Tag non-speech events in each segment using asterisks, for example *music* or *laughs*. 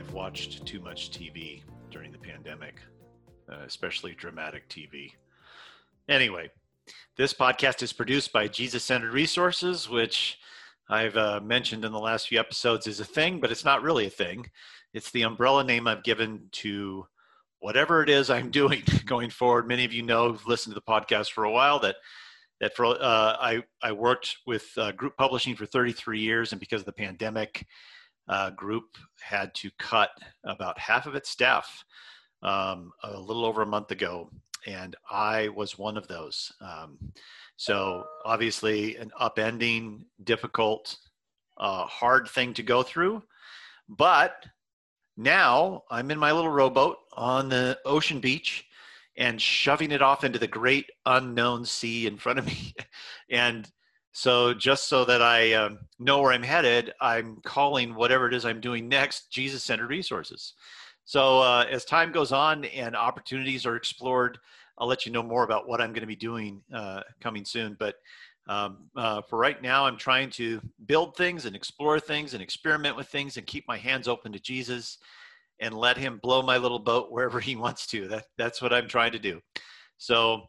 I've watched too much TV during the pandemic, uh, especially dramatic TV. Anyway, this podcast is produced by Jesus Centered Resources, which I've uh, mentioned in the last few episodes is a thing, but it's not really a thing. It's the umbrella name I've given to whatever it is I'm *laughs* doing going forward. Many of you know who've listened to the podcast for a while that that for uh, I I worked with uh, group publishing for 33 years, and because of the pandemic, uh, group had to cut about half of its staff um, a little over a month ago, and I was one of those. Um, so obviously, an upending, difficult, uh, hard thing to go through, but now I'm in my little rowboat on the ocean beach and shoving it off into the great unknown sea in front of me. *laughs* and so just so that I um, know where I'm headed, I'm calling whatever it is I'm doing next Jesus centered resources. So uh, as time goes on and opportunities are explored, I'll let you know more about what I'm going to be doing uh, coming soon. But um, uh, for right now, I'm trying to build things and explore things and experiment with things and keep my hands open to Jesus and let him blow my little boat *laughs* wherever he wants to. That, that's what I'm trying to do. So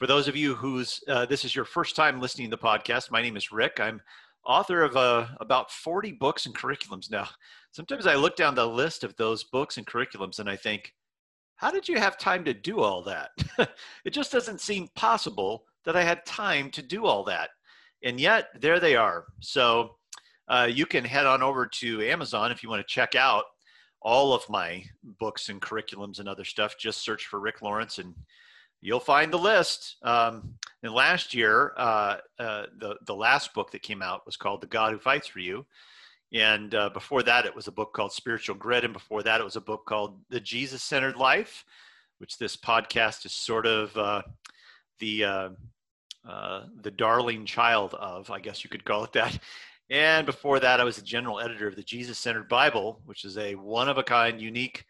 for those of you who's uh, this is your first time listening to the podcast, my name is Rick. I'm author of uh, about 40 books and curriculums now. Sometimes I look down the list of those books and curriculums and I think, how did you have time to do all that? *laughs* it just doesn't seem possible that I had time to do all that. And yet, there they are. So uh, you can head on over to Amazon if you want to check out all of my books and curriculums and other stuff. Just search for Rick Lawrence and you'll find the list. Um, and last year, uh, uh, the the last book that came out was called "The God Who Fights for You," and uh, before that, it was a book called "Spiritual Grit," and before that, it was a book called "The Jesus Centered Life," which this podcast is sort of uh, the uh, uh, the darling child of, I guess you could call it that. And before that, I was the general editor of the Jesus Centered Bible, which is a one of a kind, unique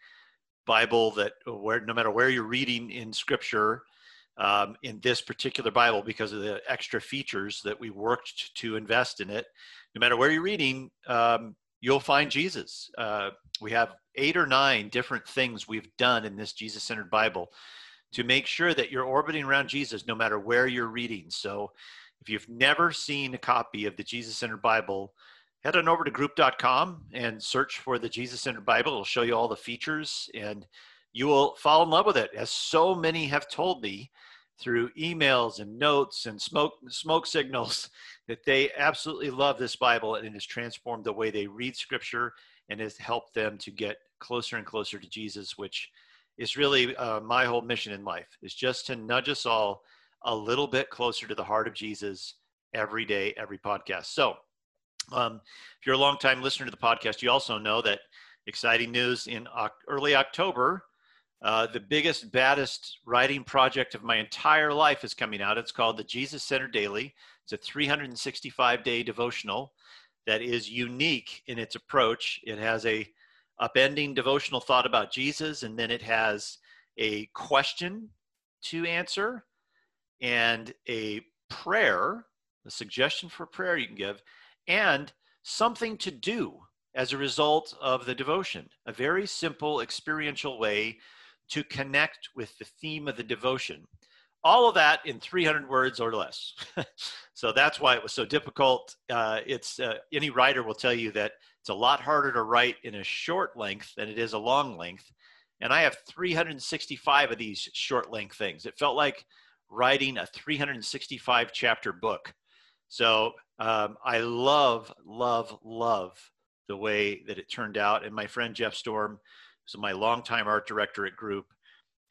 Bible that where no matter where you're reading in Scripture, um, in this particular Bible, because of the extra features that we worked to invest in it, no matter where you're reading, um, you'll find Jesus. Uh, we have eight or nine different things we've done in this Jesus-centered Bible to make sure that you're orbiting around Jesus no matter where you're reading. So if you've never seen a copy of the Jesus-centered Bible, head on over to group.com and search for the Jesus Centered Bible. It'll show you all the features and you will fall in love with it, as so many have told me through emails and notes and smoke smoke signals *laughs* that they absolutely love this Bible and it has transformed the way they read Scripture and has helped them to get closer and closer to Jesus, which is really uh, my whole mission in life is just to nudge us all a little bit closer to the heart of Jesus every day, every podcast. So um, if you're a long-time listener to the podcast, you also know that exciting news in early October, uh, the biggest, baddest writing project of my entire life is coming out. It's called the Jesus-Centered Daily. It's a 365 day devotional that is unique in its approach. It has a upending devotional thought about Jesus, and then it has a question to answer and a prayer, a suggestion for prayer you can give, and something to do as a result of the devotion. A very simple experiential way to connect with the theme of the devotion. All of that in 300 words or less. *laughs* so that's why it was so difficult. Uh, it's uh, any writer will tell you that it's a lot harder to write in a short length than it is a long length. And I have 365 of these short length things. It felt like writing a 365 chapter book. So um, I love, love, love the way that it turned out. And my friend Jeff Storm, who's my longtime art director at Group,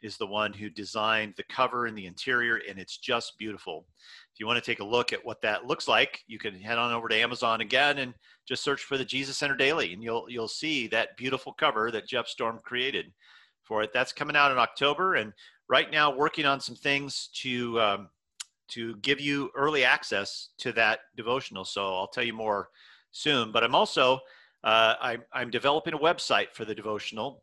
is the one who designed the cover and the interior, and it's just beautiful. If you want to take a look at what that looks like, you can head on over to Amazon again and just search for the Jesus-Centered Daily, and you'll you'll see that beautiful cover that Jeff Storm created for it. That's coming out in October, and right now working on some things to um, to give you early access to that devotional. So I'll tell you more soon. But I'm also uh, I'm, I'm developing a website for the devotional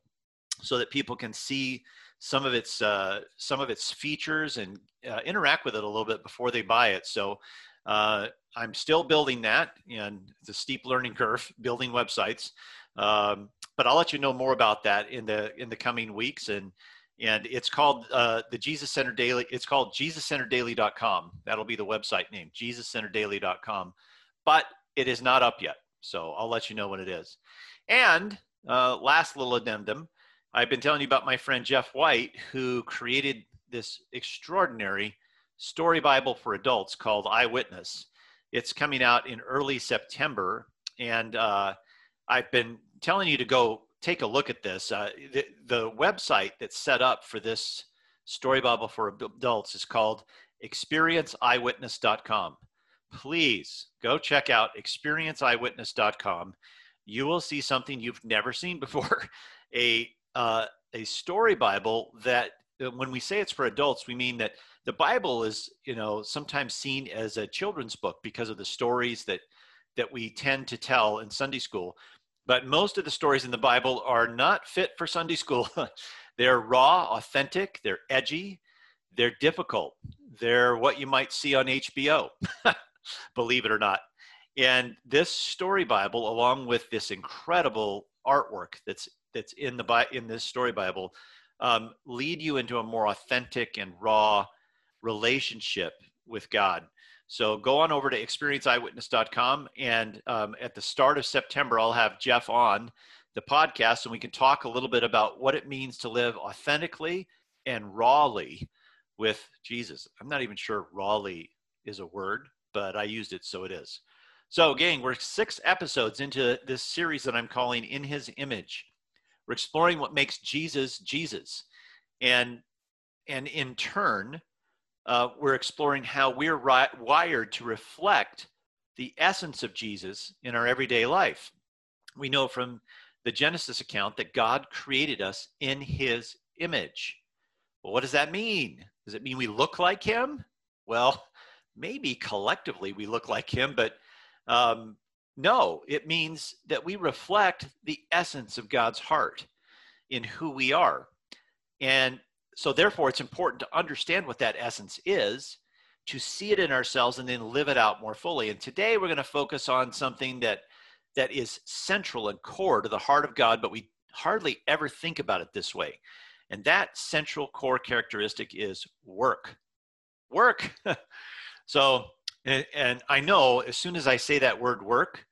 so that people can see some of its uh, some of its features and uh, interact with it a little bit before they buy it. So uh, I'm still building that, and a steep learning curve *laughs* building websites. Um, but I'll let you know more about that in the in the coming weeks. And and it's called uh, the Jesus-Centered Daily. It's called JesusCenterDaily.com. That'll be the website name, JesusCenterDaily.com. But it is not up yet, so I'll let you know when it is. And uh, last little addendum I've been telling you about my friend Jeff White, who created this extraordinary story Bible for adults called Eyewitness. It's coming out in early September, and uh, I've been telling you to go take a look at this. Uh, the, the website that's set up for this story Bible for adults is called experienceeyewitness.com. Please go check out experienceeyewitness.com. You will see something you've never seen before. *laughs* A uh, a story Bible that uh, when we say it's for adults, we mean that the Bible is, you know, sometimes seen as a children's book because of the stories that that we tend to tell in Sunday school. But most of the stories in the Bible are not fit for Sunday school. *laughs* they're raw, authentic, they're edgy, they're difficult. They're what you might see on HBO, *laughs* believe it or not. And this story Bible, along with this incredible artwork that's that's in the in this story Bible um, lead you into a more authentic and raw relationship with God. So go on over to experienceeyewitness.com, and um, at the start of September, I'll have Jeff on the podcast, and we can talk a little bit about what it means to live authentically and rawly with Jesus. I'm not even sure rawly is a word, but I used it, so it is. So, gang, we're six episodes into this series that I'm calling In His Image. We're exploring what makes Jesus Jesus. And, and in turn, uh, we're exploring how we're ri- wired to reflect the essence of Jesus in our everyday life. We know from the Genesis account that God created us in his image. Well, what does that mean? Does it mean we look like him? Well, *laughs* maybe collectively we look like him, but um, no, it means that we reflect the essence of God's heart in who we are. And so, therefore, it's important to understand what that essence is, to see it in ourselves, and then live it out more fully. And today, we're going to focus on something that that is central and core to the heart of God, but we hardly ever think about it this way. And that central core characteristic is work. Work. *laughs* so, and, and I know as soon as I say that word work,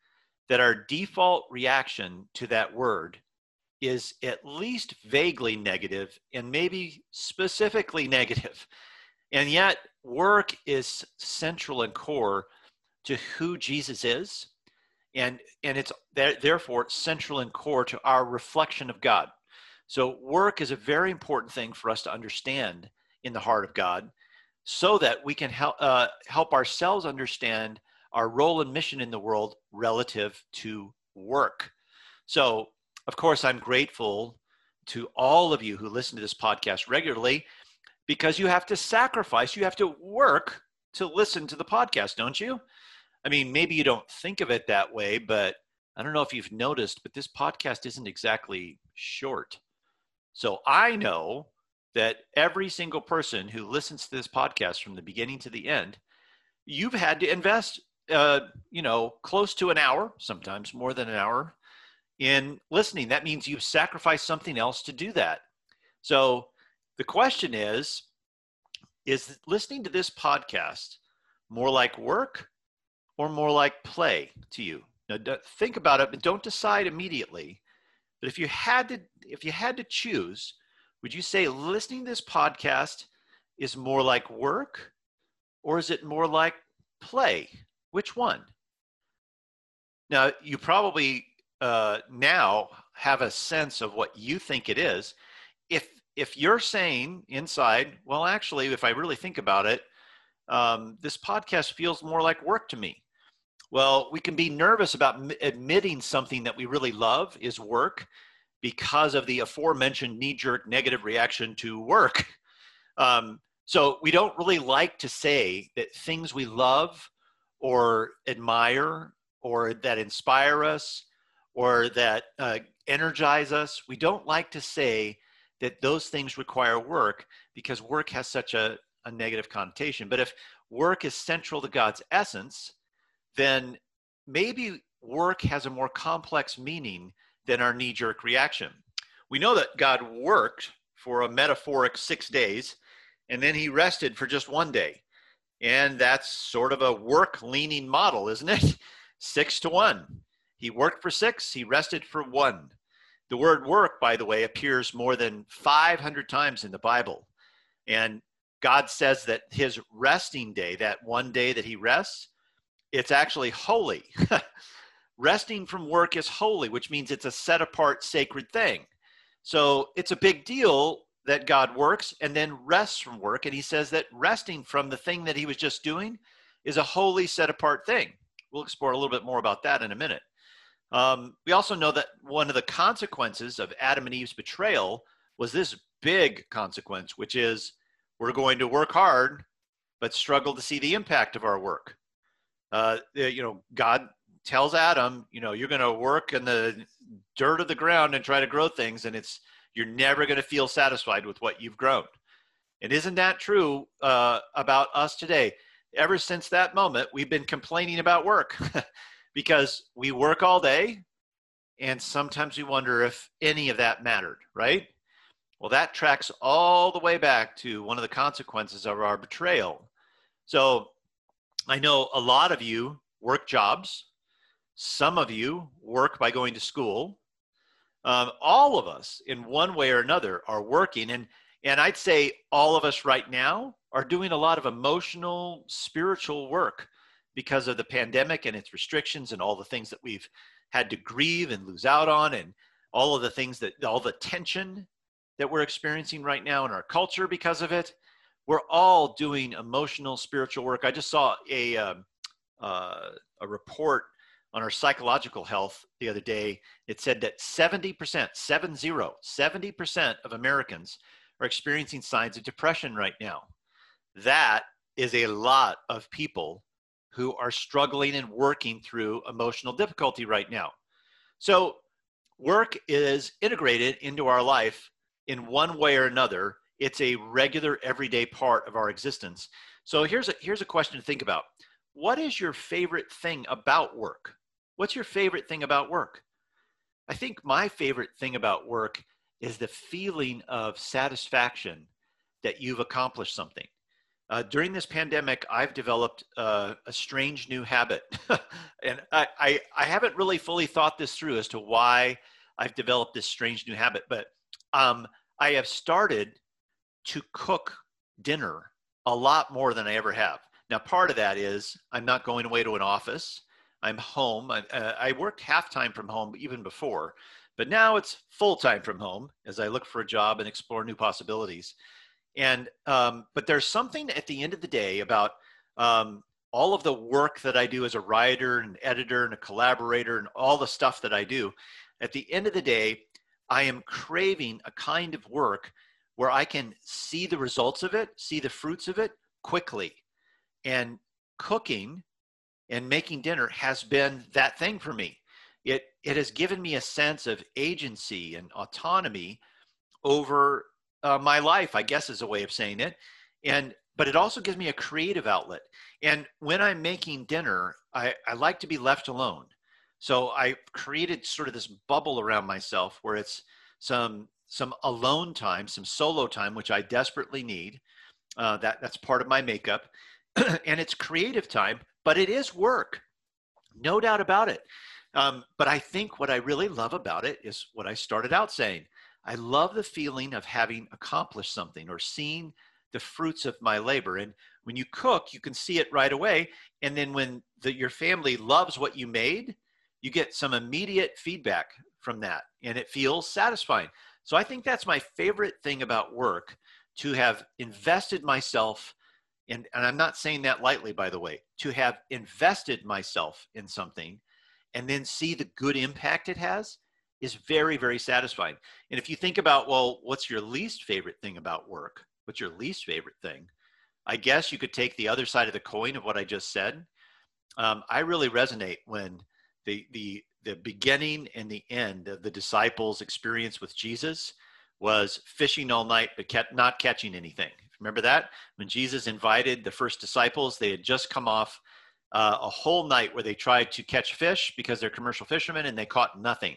that our default reaction to that word is at least vaguely negative and maybe specifically negative. And yet, work is central and core to who Jesus is. And, and it's therefore central and core to our reflection of God. So, work is a very important thing for us to understand in the heart of God so that we can help, uh, help ourselves understand our role and mission in the world relative to work. So, of course, I'm grateful to all of you who listen to this podcast regularly because you have to sacrifice, you have to work to listen to the podcast, don't you? I mean, maybe you don't think of it that way, but I don't know if you've noticed, but this podcast isn't exactly short. So I know that every single person who listens to this podcast from the beginning to the end, you've had to invest, uh, you know, close to an hour, sometimes more than an hour, in listening. That means you've sacrificed something else to do that. So the question is is listening to this podcast more like work or more like play to you? Now think about it, but don't decide immediately. But if you had to if you had to choose, would you say listening to this podcast is more like work or is it more like play? Which one? Now, you probably uh, now have a sense of what you think it is. If if you're saying inside, well, actually, if I really think about it, um, this podcast feels more like work to me. Well, we can be nervous about m- admitting something that we really love is work because of the aforementioned knee jerk negative reaction to work. *laughs* Um, so we don't really like to say that things we love or admire or that inspire us or that uh, energize us, we don't like to say that those things require work because work has such a, a negative connotation. But if work is central to God's essence, then maybe work has a more complex meaning than our knee jerk reaction. We know that God worked for a metaphoric six days and then he rested for just one day. And that's sort of a work leaning model, isn't it? *laughs* Six to one. He worked for six, he rested for one. The word work, by the way, appears more than 500 times in the Bible. And God says that his resting day, that one day that he rests, it's actually holy. *laughs* Resting from work is holy, which means it's a set apart sacred thing. So it's a big deal that God works and then rests from work. And he says that resting from the thing that he was just doing is a holy, set apart thing. We'll explore a little bit more about that in a minute. Um, we also know that one of the consequences of Adam and Eve's betrayal was this big consequence, which is we're going to work hard, but struggle to see the impact of our work. Uh, you know, God tells Adam, you know, you're going to work in the dirt of the ground and try to grow things, and it's you're never going to feel satisfied with what you've grown. And isn't that true uh, about us today? Ever since that moment, we've been complaining about work *laughs* because we work all day and sometimes we wonder if any of that mattered, right? Well, that tracks all the way back to one of the consequences of our betrayal. So I know a lot of you work jobs, some of you work by going to school, um, all of us in one way or another are working and and i'd say all of us right now are doing a lot of emotional spiritual work because of the pandemic and its restrictions and all the things that we've had to grieve and lose out on and all of the things that all the tension that we're experiencing right now in our culture because of it we're all doing emotional spiritual work i just saw a um, uh, a report on our psychological health the other day, it said that 70%, 70, 70% of Americans are experiencing signs of depression right now. That is a lot of people who are struggling and working through emotional difficulty right now. So, work is integrated into our life in one way or another. It's a regular, everyday part of our existence. So, here's a, here's a question to think about What is your favorite thing about work? What's your favorite thing about work? I think my favorite thing about work is the feeling of satisfaction that you've accomplished something. Uh, during this pandemic, I've developed uh, a strange new habit. *laughs* and I, I, I, haven't really fully thought this through as to why I've developed this strange new habit, but um, I have started to cook dinner a lot more than I ever have. Now, part of that is I'm not going away to an office. I'm home. I, uh, I worked half time from home even before, but now it's full time from home as I look for a job and explore new possibilities. And um, but there's something at the end of the day about um, all of the work that I do as a writer and editor and a collaborator and all the stuff that I do. At the end of the day, I am craving a kind of work where I can see the results of it, see the fruits of it quickly. And cooking and making dinner has been that thing for me. It, it has given me a sense of agency and autonomy over uh, my life, I guess is a way of saying it. And but it also gives me a creative outlet. And when I'm making dinner, I, I like to be left alone. So I created sort of this bubble around myself where it's some some alone time, some solo time, which I desperately need. Uh, that that's part of my makeup, *clears throat* and it's creative time but it is work, no doubt about it. Um, but I think what I really love about it is what I started out saying. I love the feeling of having accomplished something or seeing the fruits of my labor. And when you cook, you can see it right away. And then when the, your family loves what you made, you get some immediate feedback from that and it feels satisfying. So I think that's my favorite thing about work to have invested myself in, and I'm not saying that lightly, by the way, to have invested myself in something and then see the good impact it has is very, very satisfying. And if you think about, well, what's your least favorite thing about work? What's your least favorite thing? I guess you could take the other side of the coin of what I just said. Um, I really resonate when the the the beginning and the end of the disciples' experience with Jesus was fishing all night but kept not catching anything. Remember that when Jesus invited the first disciples, they had just come off uh, a whole night where they tried to catch fish because they're commercial fishermen and they caught nothing.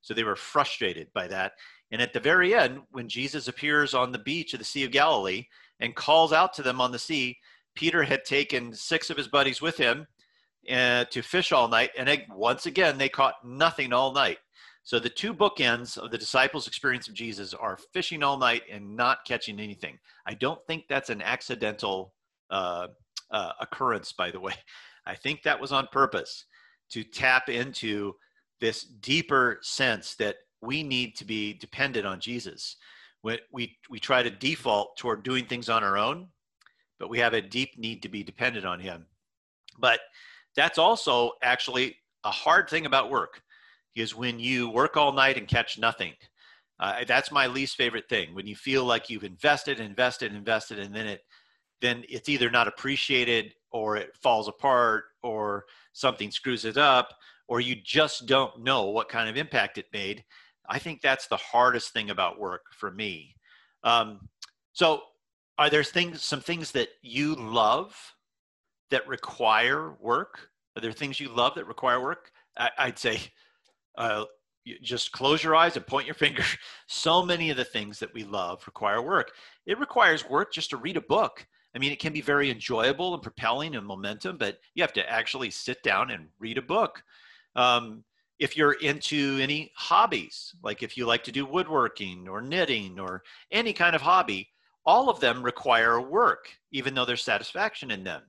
So they were frustrated by that. And at the very end, when Jesus appears on the beach of the Sea of Galilee and calls out to them on the sea, Peter had taken six of his buddies with him uh, to fish all night. And once again, they caught nothing all night. So the two bookends of the disciples' experience of Jesus are fishing all night and not catching anything. I don't think that's an accidental uh, uh, occurrence, by the way. *laughs* I think that was on purpose to tap into this deeper sense that we need to be dependent on Jesus. We, we, we try to default toward doing things on our own, but we have a deep need to be dependent on Him. But that's also actually a hard thing about work is when you work all night and catch nothing. Uh, that's my least favorite thing. When you feel like you've invested, invested, invested, and then it then it's either not appreciated or it falls apart or something screws it up or you just don't know what kind of impact it made. I think that's the hardest thing about work for me. Um, so, are there things, some things that you love that require work? Are there things you love that require work? I, would say, uh, just close your eyes and point your *laughs* finger. So many of the things that we love require work. It requires work just to read a book. I mean, it can be very enjoyable and propelling and momentum, but you have to actually sit down and read a book. Um, if you're into any hobbies, like if you like to do woodworking or knitting or any kind of hobby, all of them require work, even though there's satisfaction in them.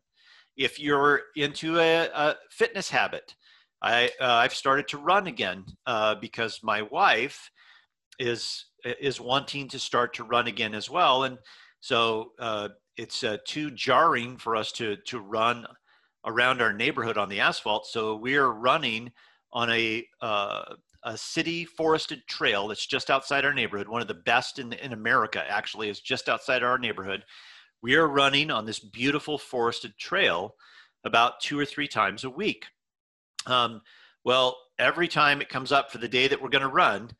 If you're into a, a fitness habit, I, uh, I've started to run again uh, because my wife is is wanting to start to run again as well, and so uh, it's uh, too jarring for us to to run around our neighborhood on the asphalt. So we're running on a uh, a city forested trail that's just outside our neighborhood. One of the best in in America, actually, is just outside our neighborhood. We are running on this beautiful forested trail about two or three times a week. Um, well, every time it comes up for the day that we're going to run,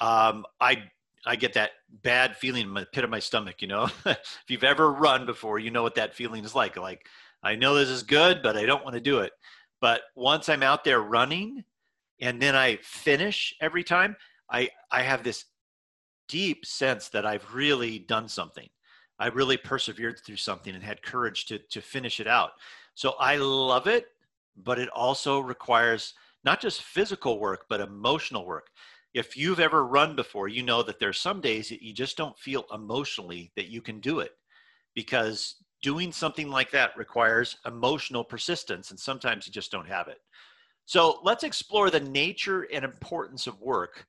um, I I get that bad feeling in the pit of my stomach. You know, *laughs* if you've ever run before, you know what that feeling is like. Like I know this is good, but I don't want to do it. But once I'm out there running and then I finish every time, I, I have this deep sense that I've really done something. I really persevered through something and had courage to, to finish it out. So I love it, but it also requires not just physical work, but emotional work. If you've ever run before, you know that there's some days that you just don't feel emotionally that you can do it because doing something like that requires emotional persistence, and sometimes you just don't have it. So let's explore the nature and importance of work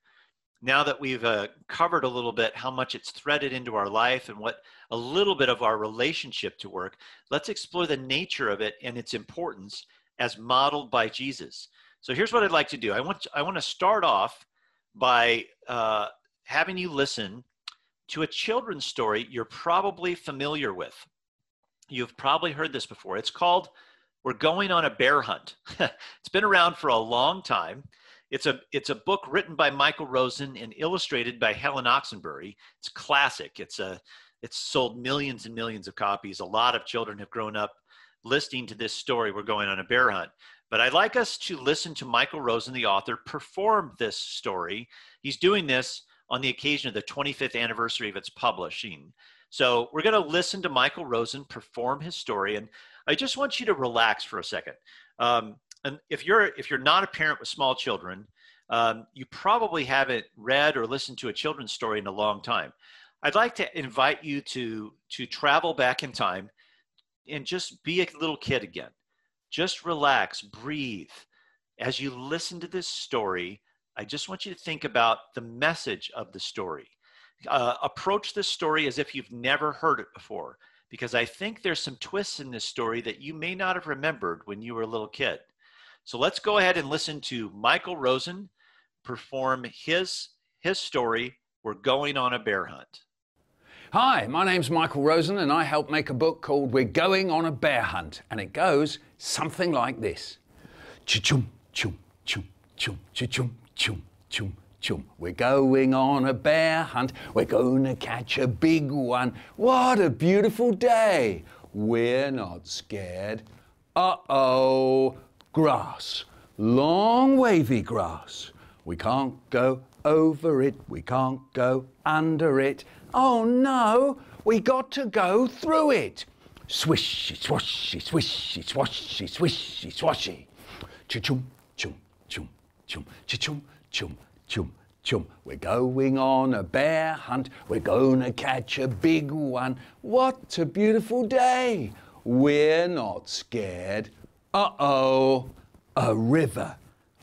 now that we've uh, covered a little bit how much it's threaded into our life and what a little bit of our relationship to work, let's explore the nature of it and its importance as modeled by Jesus. So here's what I'd like to do. I want to, I want to start off by uh, having you listen to a children's story you're probably familiar with. You've probably heard this before. It's called We're Going on a Bear Hunt. *laughs* it's been around for a long time. It's a, it's a book written by Michael Rosen and illustrated by Helen Oxenbury. It's classic. It's, a, it's sold millions and millions of copies. A lot of children have grown up listening to this story, We're Going on a Bear Hunt. But I'd like us to listen to Michael Rosen, the author, perform this story. He's doing this on the occasion of the 25th anniversary of its publishing. So we're going to listen to Michael Rosen perform his story, and I just want you to relax for a second. Um, and if you're if you're not a parent with small children, um, you probably haven't read or listened to a children's story in a long time. I'd like to invite you to to travel back in time and just be a little kid again. Just relax, breathe. As you listen to this story, I just want you to think about the message of the story. uh, approach this story as if you've never heard it before, because I think there's some twists in this story that you may not have remembered when you were a little kid. So let's go ahead and listen to Michael Rosen perform his his story, We're Going on a Bear Hunt. Hi, my name's Michael Rosen and I help make a book called We're Going on a Bear Hunt and it goes something like this. Chum chum chum chum chum chum chum chum we're going on a bear hunt. We're going to catch a big one. What a beautiful day! We're not scared. Uh oh, grass, long wavy grass. We can't go over it. We can't go under it. Oh no, we got to go through it. Swishy, swashy, swishy, swashy, swishy, swashy. Chum, chum, chum, chum, chum, chum, chum, chum. We're going on a bear hunt. We're gonna catch a big one. What a beautiful day. We're not scared. Uh oh, a river,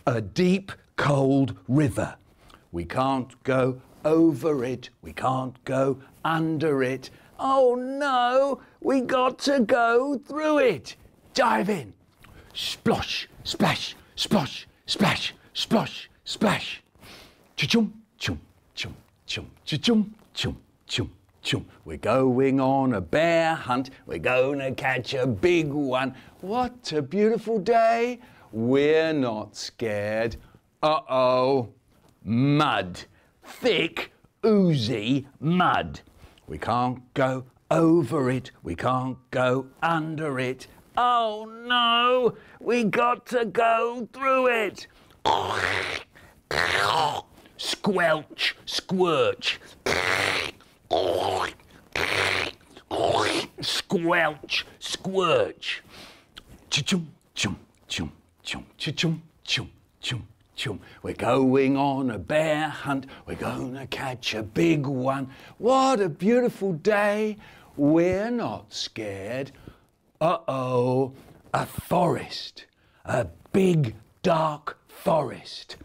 a deep, cold river. We can't go over it. We can't go under it. Oh no, we got to go through it. Dive in. Splosh, splash, splosh, splash, splosh, splash. Chum, chum, chum, chum, chum, chum, chum, chum. We're going on a bear hunt. We're gonna catch a big one. What a beautiful day. We're not scared. Uh oh. Mud thick, oozy mud. We can't go over it, we can't go under it. Oh no, we got to go through it. Squelch, squirch. Squelch, squirch. Chum, chum, chum, chum, chum, chum, chum chum. We're going on a bear hunt. We're going to catch a big one. What a beautiful day. We're not scared. Uh oh, a forest. A big, dark forest.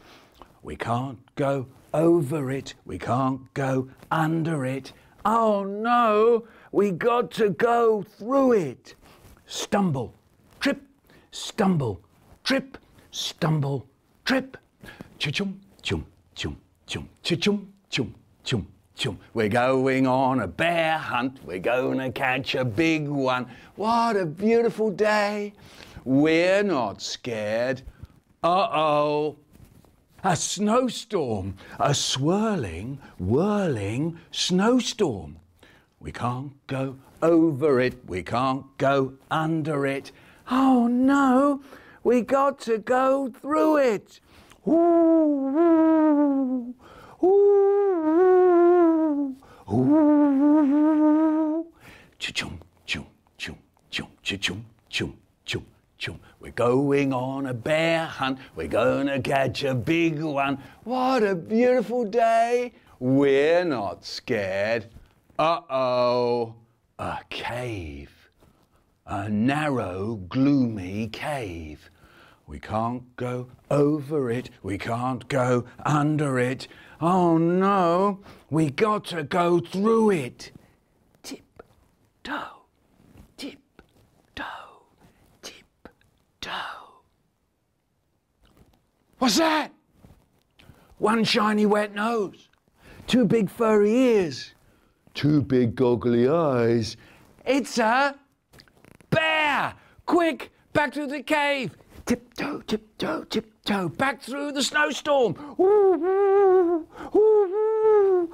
We can't go over it. We can't go under it. Oh no, we got to go through it. Stumble, trip, stumble, trip, stumble, trip. Chum, chum, chum, chum, chum, chum, chum, chum. We're going on a bear hunt. We're going to catch a big one. What a beautiful day. We're not scared. Uh oh. A snowstorm. A swirling, whirling snowstorm. We can't go over it. We can't go under it. Oh no, we got to go through it. Ooh, ooh, ooh. ooh, Chum, chum, chum, chum, chum, chum, chum, chum. We're going on a bear hunt. We're gonna catch a big one. What a beautiful day. We're not scared. Uh oh, a cave. A narrow, gloomy cave. We can't go over it. We can't go under it. Oh no, we got to go through it. Tip What's that? One shiny wet nose, two big furry ears, two big goggly eyes. It's a bear! Quick, back to the cave! tiptoe, tiptoe, tiptoe, back through the snowstorm. Ooh, ooh, ooh,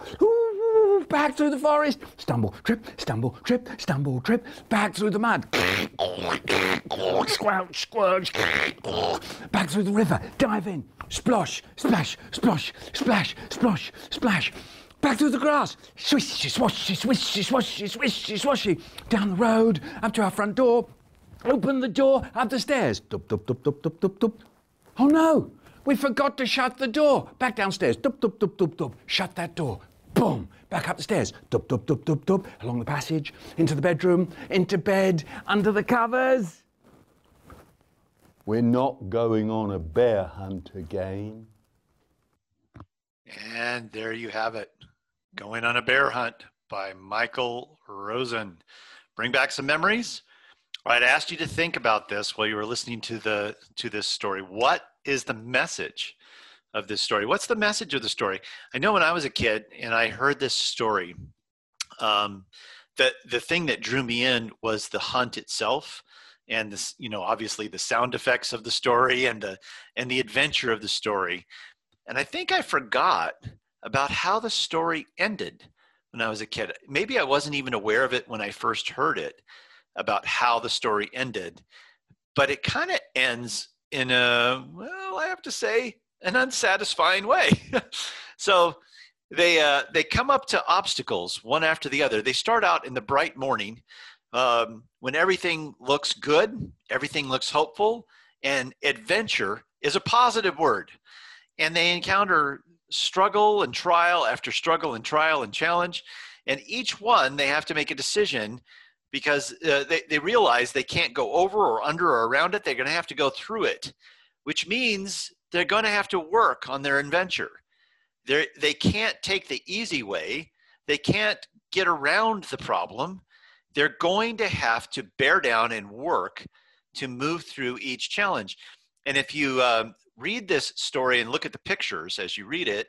back through the forest. Stumble, trip, stumble, trip, stumble, trip, back through the mud. Squelch, squelch. Back through the river, dive in. Splosh, splash, splosh, splash, splosh, splash. Back through the grass. Swishy, swashy, swishy, swashy, swishy, swashy. Down the road, up to our front door. Open the door, up the stairs. Dup, dup, dup, dup, dup, dup, dup. Oh no, we forgot to shut the door. Back downstairs. Dup, dup, dup, dup, dup. Shut that door. Boom. Back up the stairs. dub, dub, dub, dub, dub, Along the passage, into the bedroom, into bed, under the covers. We're not going on a bear hunt again. And there you have it. Going on a Bear Hunt by Michael Rosen. Bring back some memories. I'd asked you to think about this while you were listening to the to this story. What is the message of this story? What's the message of the story? I know when I was a kid and I heard this story, um, the the thing that drew me in was the hunt itself and this you know obviously the sound effects of the story and the and the adventure of the story and i think i forgot about how the story ended when I was a kid. Maybe I wasn't even aware of it when I first heard it about how the story ended, but it kind of ends in a, well, I have to say, an unsatisfying way. *laughs* so they uh, they come up to obstacles one after the other. They start out in the bright morning um, when everything looks good, everything looks hopeful, and adventure is a positive word. And they encounter struggle and trial after struggle and trial and challenge. And each one, they have to make a decision because uh, they, they realize they can't go over or under or around it. They're going to have to go through it, which means they're going to have to work on their adventure. They're, they can't take the easy way, they can't get around the problem. They're going to have to bear down and work to move through each challenge. And if you um, read this story and look at the pictures as you read it,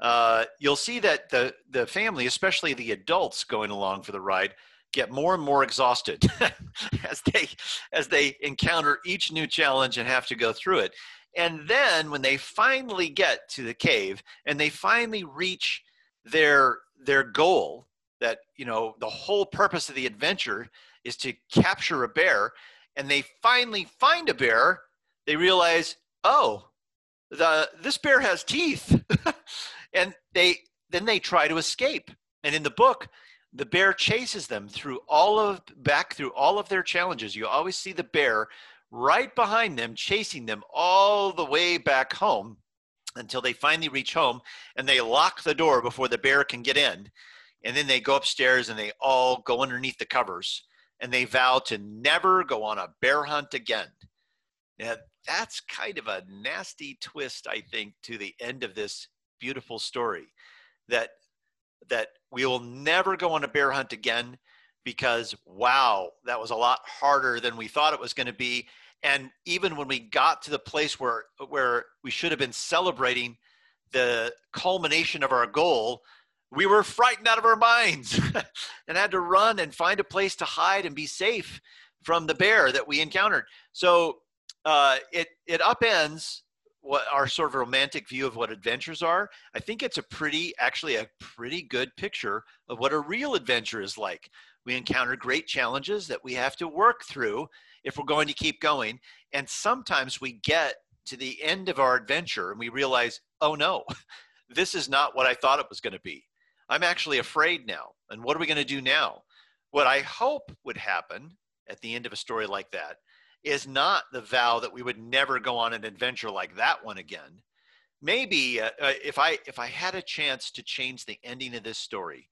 uh, you'll see that the, the family, especially the adults going along for the ride, get more and more exhausted *laughs* as they as they encounter each new challenge and have to go through it. And then when they finally get to the cave and they finally reach their their goal, that you know the whole purpose of the adventure is to capture a bear, and they finally find a bear, they realize oh, the this bear has teeth, *laughs* and they then they try to escape. And in the book, the bear chases them through all of back through all of their challenges. You always see the bear right behind them, chasing them all the way back home until they finally reach home and they lock the door before the bear can get in. And then they go upstairs and they all go underneath the covers and they vow to never go on a bear hunt again. Now, that's kind of a nasty twist, I think, to the end of this beautiful story. That that we will never go on a bear hunt again because wow, that was a lot harder than we thought it was going to be. And even when we got to the place where where we should have been celebrating the culmination of our goal, we were frightened out of our minds *laughs* and had to run and find a place to hide and be safe from the bear that we encountered. So uh, it it upends what our sort of romantic view of what adventures are. I think it's a pretty, actually, a pretty good picture of what a real adventure is like. We encounter great challenges that we have to work through if we're going to keep going. And sometimes we get to the end of our adventure and we realize, oh no, *laughs* this is not what I thought it was going to be. I'm actually afraid now. And what are we going to do now? What I hope would happen at the end of a story like that is not the vow that we would never go on an adventure like that one again. Maybe uh, uh, if I if I had a chance to change the ending of this story,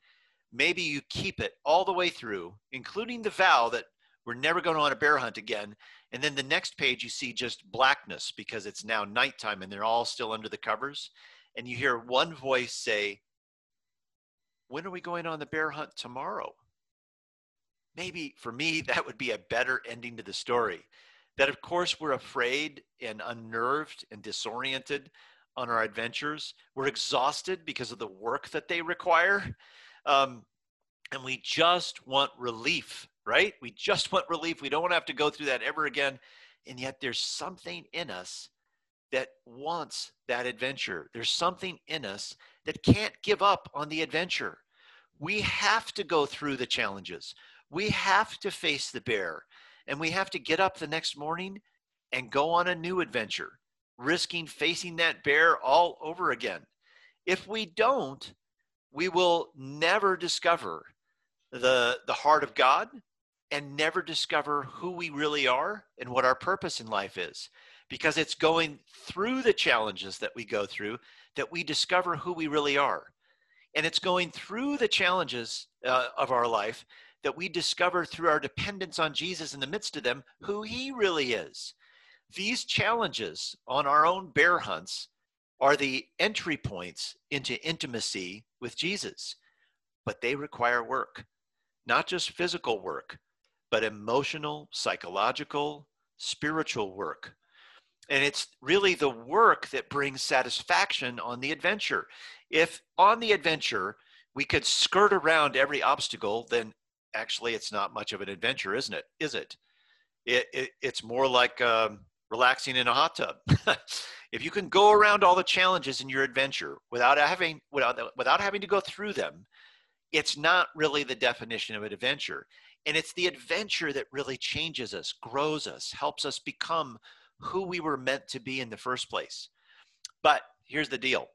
maybe you keep it all the way through, including the vow that we're never going on a bear hunt again. And then the next page you see just blackness because it's now nighttime and they're all still under the covers. And you hear one voice say, When are we going on the bear hunt tomorrow? maybe for me, *laughs* that would be a better ending to the story. That, of course, we're afraid and unnerved and disoriented on our adventures. We're exhausted because of the work that they require. Um, and we just want relief, right? We just want relief. We don't want to have to go through that ever again. And yet, there's something in us that wants that adventure. There's something in us that can't give up on the adventure. We have to go through the challenges we have to face the bear and we have to get up the next morning and go on a new adventure, risking facing that bear all over again. If we don't, we will never discover the, the heart of God and never discover who we really are and what our purpose in life is. Because it's going through the challenges that we go through that we discover who we really are. And it's going through the challenges uh, of our life that we discover through our dependence on Jesus in the midst of them who he really is. These challenges on our own bear hunts are the entry points into intimacy with Jesus. but they require work, not just physical work, but emotional, psychological, spiritual work. And it's really the work that brings satisfaction on the adventure. If on the adventure we could skirt around every obstacle, then actually it's not much of an adventure, isn't it? Is it? it, it it's more like um, relaxing in a hot tub. *laughs* if you can go around all the challenges in your adventure without having without without having to go through them, it's not really the definition of an adventure. And it's the adventure that really changes us, grows us, helps us become who we were meant to be in the first place. But here's the deal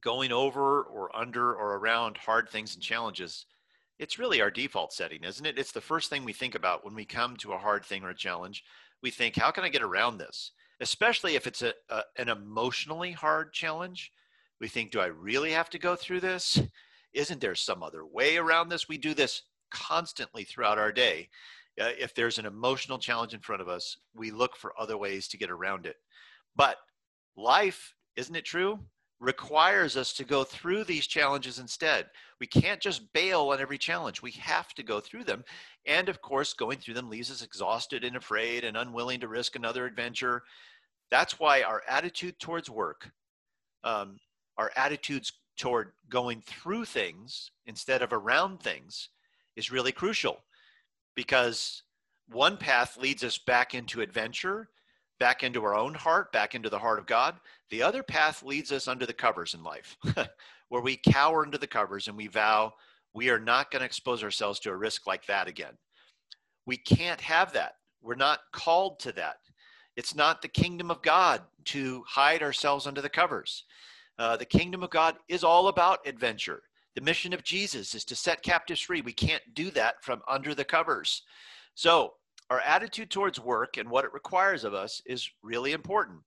going over or under or around hard things and challenges, it's really our default setting, isn't it? It's the first thing we think about when we come to a hard thing or a challenge. We think, how can I get around this? Especially if it's a, a an emotionally hard challenge. We think, do I really have to go through this? Isn't there some other way around this? We do this constantly throughout our day uh, if there's an emotional challenge in front of us, we look for other ways to get around it. But life, isn't it true? Requires us to go through these challenges instead. We can't just bail on every challenge. We have to go through them. And of course, going through them leaves us exhausted and afraid and unwilling to risk another adventure. That's why our attitude towards work, um, our attitudes toward going through things instead of around things, is really crucial because one path leads us back into adventure, back into our own heart, back into the heart of God. The other path leads us under the covers in life, *laughs* where we cower under the covers and we vow we are not going to expose ourselves to a risk like that again. We can't have that. We're not called to that. It's not the kingdom of God to hide ourselves under the covers. Uh, the kingdom of God is all about adventure. The mission of Jesus is to set captives free. We can't do that from under the covers. So, our attitude towards work and what it requires of us is really important.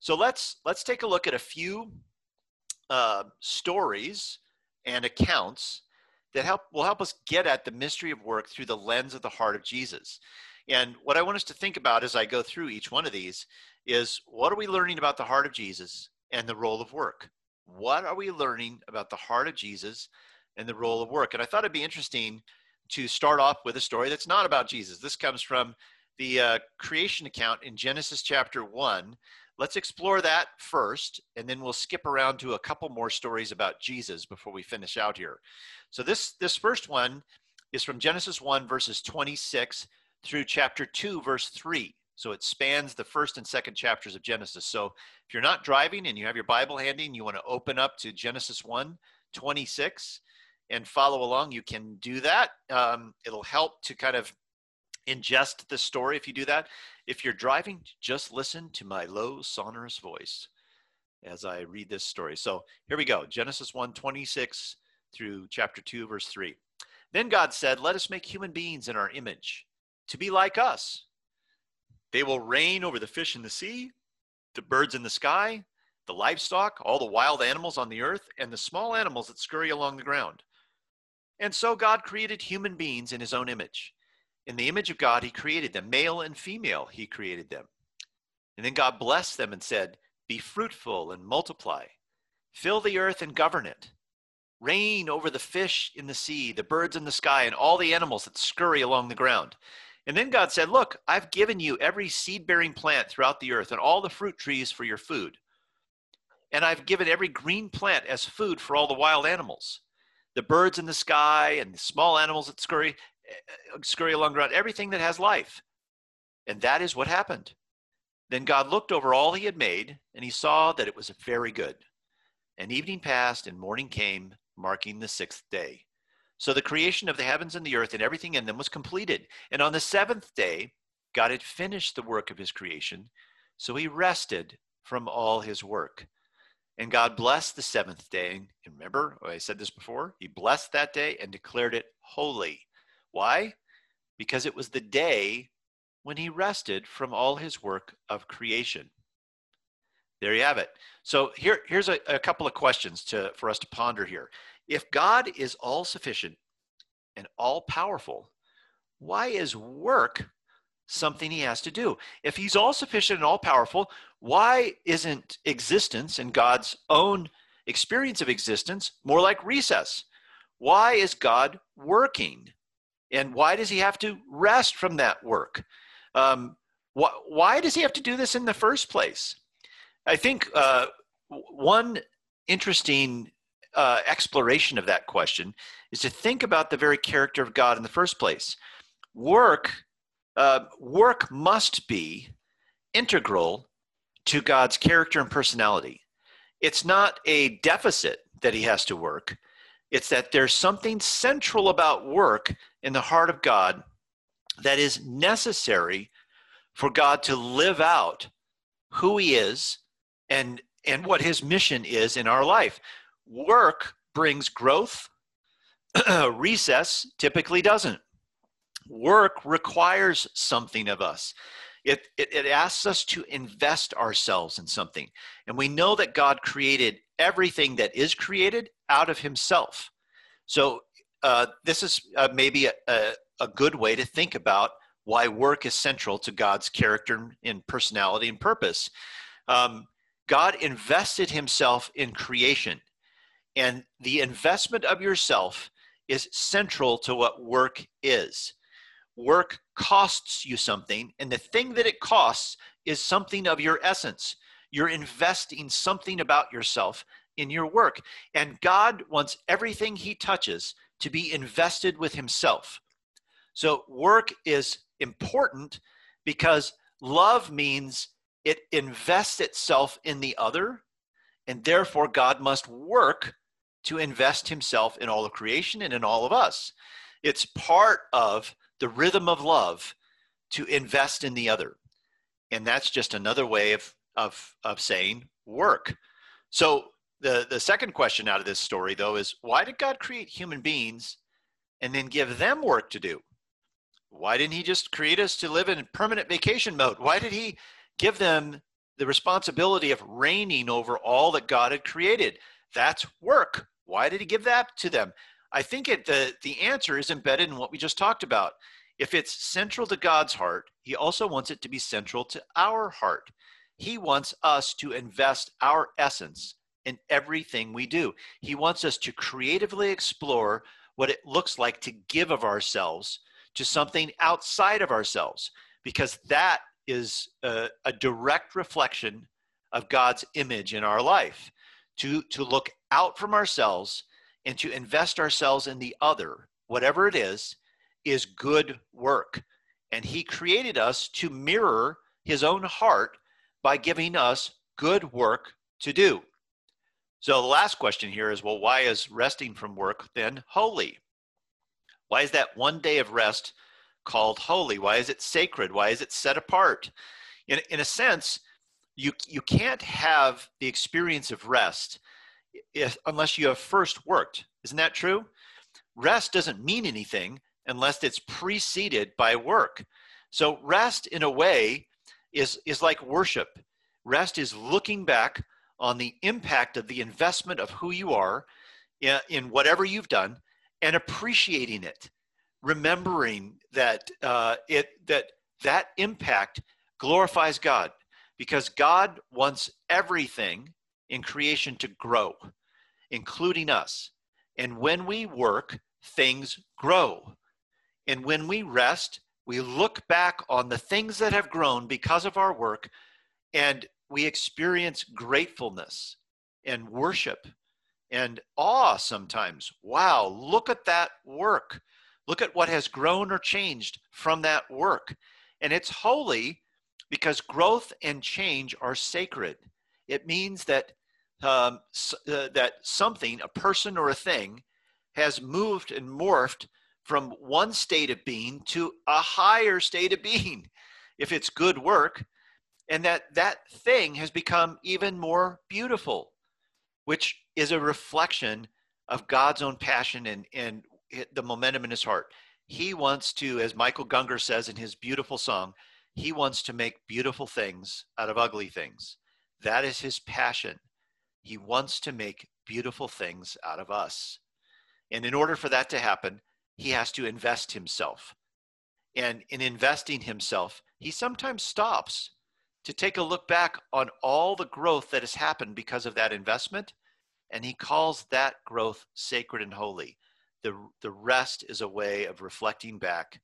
So let's let's take a look at a few uh, stories and accounts that help will help us get at the mystery of work through the lens of the heart of Jesus. And what I want us to think about as I go through each one of these is what are we learning about the heart of Jesus and the role of work? What are we learning about the heart of Jesus and the role of work? And I thought it'd be interesting to start off with a story that's not about Jesus. This comes from the uh, creation account in Genesis chapter 1. Let's explore that first, and then we'll skip around to a couple more stories about Jesus before we finish out here. So this this first one is from Genesis 1 verses 26 through chapter 2 verse 3. So it spans the first and second chapters of Genesis. So if you're not driving and you have your Bible handy and you want to open up to Genesis 1 26 and follow along, you can do that. Um, it'll help to kind of ingest the story if you do that. If you're driving, just listen to my low, sonorous voice as I read this story. So here we go Genesis 1 26 through chapter 2, verse 3. Then God said, Let us make human beings in our image, to be like us they will reign over the fish in the sea, the birds in the sky, the livestock, all the wild animals on the earth, and the small animals that scurry along the ground. And so God created human beings in his own image. In the image of God, he created them, male and female, he created them. And then God blessed them and said, Be fruitful and multiply, fill the earth and govern it. Reign over the fish in the sea, the birds in the sky, and all the animals that scurry along the ground. And then God said, Look, I've given you every seed bearing plant throughout the earth and all the fruit trees for your food. And I've given every green plant as food for all the wild animals, the birds in the sky and the small animals that scurry, uh, scurry along the ground, everything that has life. And that is what happened. Then God looked over all he had made, and he saw that it was very good. And evening passed, and morning came, marking the sixth day. So the creation of the heavens and the earth and everything in them was completed. And on the seventh day, God had finished the work of his creation. So he rested from all his work. And God blessed the seventh day. And remember, oh, I said this before, he blessed that day and declared it holy. Why? Because it was the day when he rested from all his work of creation. There you have it. So here, here's a, a couple of questions to, for us to ponder here. If God is all sufficient and all powerful, why is work something he has to do? If he's all sufficient and all powerful, why isn't existence and God's own experience of existence more like recess? why is God working? And why does he have to rest from that work? Um, wh- why does he have to do this in the first place? I think uh, one interesting uh, exploration of that question is to think about the very character of God in the first place. Work, uh, work must be integral to God's character and personality. It's not a deficit that he has to work. It's that there's something central about work in the heart of God that is necessary for God to live out who he is and and what his mission is in our life. Work brings growth, *clears throat* recess typically doesn't. Work requires something of us. It, it, it, asks us to invest ourselves in something. And we know that God created everything that is created out of himself. So uh, this is uh, maybe a, a, a good way to think about why work is central to God's character and personality and purpose. Um, God invested himself in creation, and the investment of yourself is central to what work is. Work costs you something, and the thing that it costs is something of your essence. You're investing something about yourself in your work, and God wants everything He touches to be invested with Himself. So, work is important because love means it invests itself in the other, and therefore God must work to invest himself in all of creation and in all of us. It's part of the rhythm of love to invest in the other. And that's just another way of, of, of saying work. So the, the second question out of this story, though, is why did God create human beings and then give them work to do? Why didn't he just create us to live in permanent vacation mode? Why did he give them the responsibility of reigning over all that God had created. That's work. Why did he give that to them? I think it, the, the answer is embedded in what we just talked about. If it's central to God's heart, he also wants it to be central to our heart. He wants us to invest our essence in everything we do. He wants us to creatively explore what it looks like to give of ourselves to something outside of ourselves, because that is a, a direct reflection of God's image in our life. To, to look out from ourselves and to invest ourselves in the other, whatever it is, is good work. And He created us to mirror His own heart by giving us good work to do. So the last question here is well, why is resting from work then holy? Why is that one day of rest called holy? Why is it sacred? Why is it set apart? In, in a sense, you, you can't have the experience of rest if, unless you have first worked. Isn't that true? Rest doesn't mean anything unless it's preceded by work. So rest in a way is, is like worship. Rest is looking back on the impact of the investment of who you are in, in whatever you've done and appreciating it remembering that uh, it that that impact glorifies God because God wants everything in creation to grow, including us. And when we work, things grow. And when we rest, we look back on the things that have grown because of our work and we experience gratefulness and worship and awe sometimes. Wow, look at that work. Look at what has grown or changed from that work. And it's holy because growth and change are sacred. It means that um, uh, that something, a person or a thing, has moved and morphed from one state of being to a higher state of being, *laughs* if it's good work, and that that thing has become even more beautiful, which is a reflection of God's own passion and, and the momentum in his heart. He wants to, as Michael Gungor says in his beautiful song, he wants to make beautiful things out of ugly things. That is his passion. He wants to make beautiful things out of us. And in order for that to happen, he has to invest himself. And in investing himself, he sometimes stops to take a look back on all the growth that has happened because of that investment. And he calls that growth sacred and holy. the, the rest is a way of reflecting back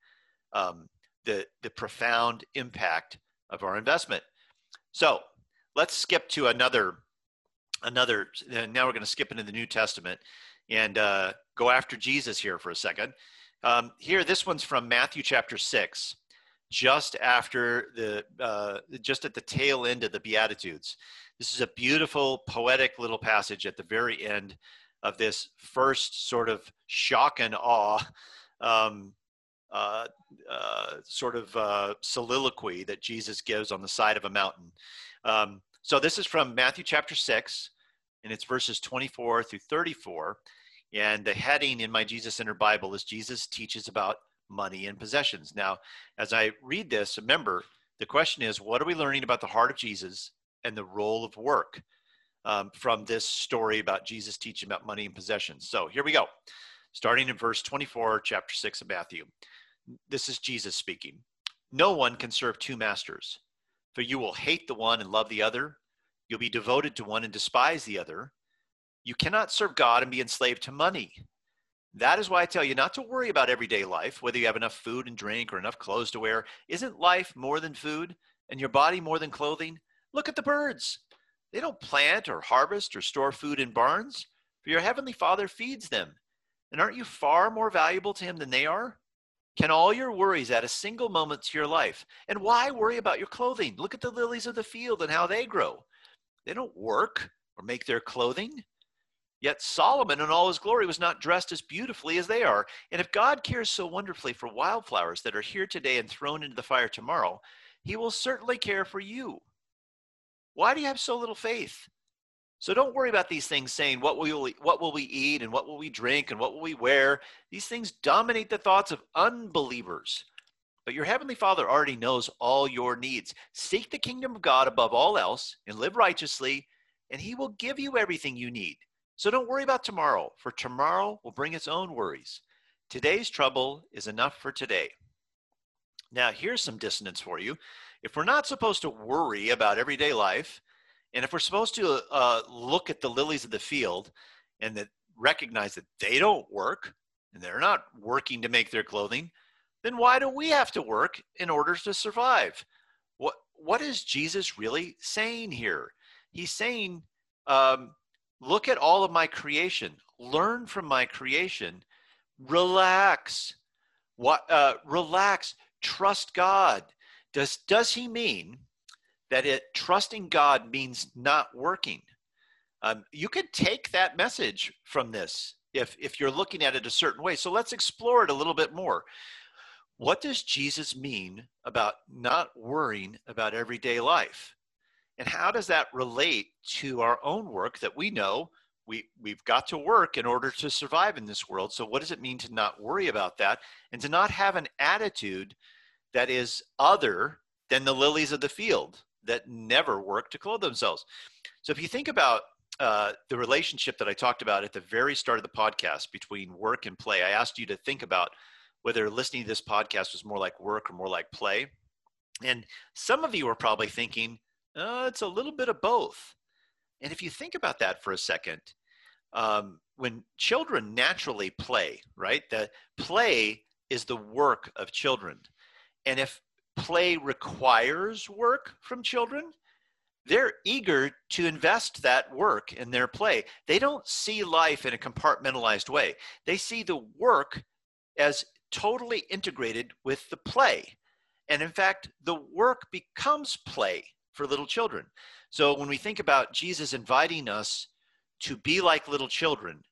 um, the, the profound impact of our investment. So let's skip to another, another, now we're going to skip into the New Testament and uh, go after Jesus here for a second. Um, here, this one's from Matthew chapter 6, just after the, uh, just at the tail end of the Beatitudes. This is a beautiful, poetic little passage at the very end of this first sort of shock and awe um, uh, uh, sort of uh, soliloquy that Jesus gives on the side of a mountain. Um, so this is from Matthew chapter 6, and it's verses 24 through 34. And the heading in my Jesus Centered Bible is Jesus teaches about money and possessions. Now, as I read this, remember, the question is what are we learning about the heart of Jesus and the role of work um, from this story about Jesus teaching about money and possessions? So here we go, starting in verse 24, chapter 6 of Matthew. This is Jesus speaking. No one can serve two masters, for you will hate the one and love the other. You'll be devoted to one and despise the other. You cannot serve God and be enslaved to money. That is why I tell you not to worry about everyday life, whether you have enough food and drink or enough clothes to wear. Isn't life more than food and your body more than clothing? Look at the birds. They don't plant or harvest or store food in barns, for your heavenly Father feeds them. And aren't you far more valuable to Him than they are? Can all your worries add a single moment to your life? And why worry about your clothing? Look at the lilies of the field and how they grow. They don't work or make their clothing. Yet Solomon in all his glory was not dressed as beautifully as they are. And if God cares so wonderfully for wildflowers that are here today and thrown into the fire tomorrow, he will certainly care for you. Why do you have so little faith? So don't worry about these things saying, what will, we, what will we eat and what will we drink and what will we wear? These things dominate the thoughts of unbelievers. But your heavenly Father already knows all your needs. Seek the kingdom of God above all else and live righteously, and he will give you everything you need. So don't worry about tomorrow, for tomorrow will bring its own worries. Today's trouble is enough for today. Now, here's some dissonance for you. If we're not supposed to worry about everyday life, and if we're supposed to uh, look at the lilies of the field and that recognize that they don't work and they're not working to make their clothing, then why do we have to work in order to survive? What what is Jesus really saying here? He's saying um, look at all of my creation, learn from my creation, relax. What uh, relax, trust God. Does does he mean that it trusting God means not working? Um, you could take that message from this if if you're looking at it a certain way. So let's explore it a little bit more. What does Jesus mean about not worrying about everyday life? And how does that relate to our own work that we know we, we've got to work in order to survive in this world? So, what does it mean to not worry about that and to not have an attitude that is other than the lilies of the field that never work to clothe themselves? So, if you think about uh, the relationship that I talked about at the very start of the podcast between work and play, I asked you to think about whether listening to this podcast was more like work or more like play. And some of you are probably thinking, uh, it's a little bit of both. And if you think about that for a second, um, when children naturally play, right? The play is the work of children. And if play requires work from children, they're eager to invest that work in their play. They don't see life in a compartmentalized way. They see the work as totally integrated with the play. And in fact, the work becomes play for little children. So when we think about Jesus inviting us to be like little children,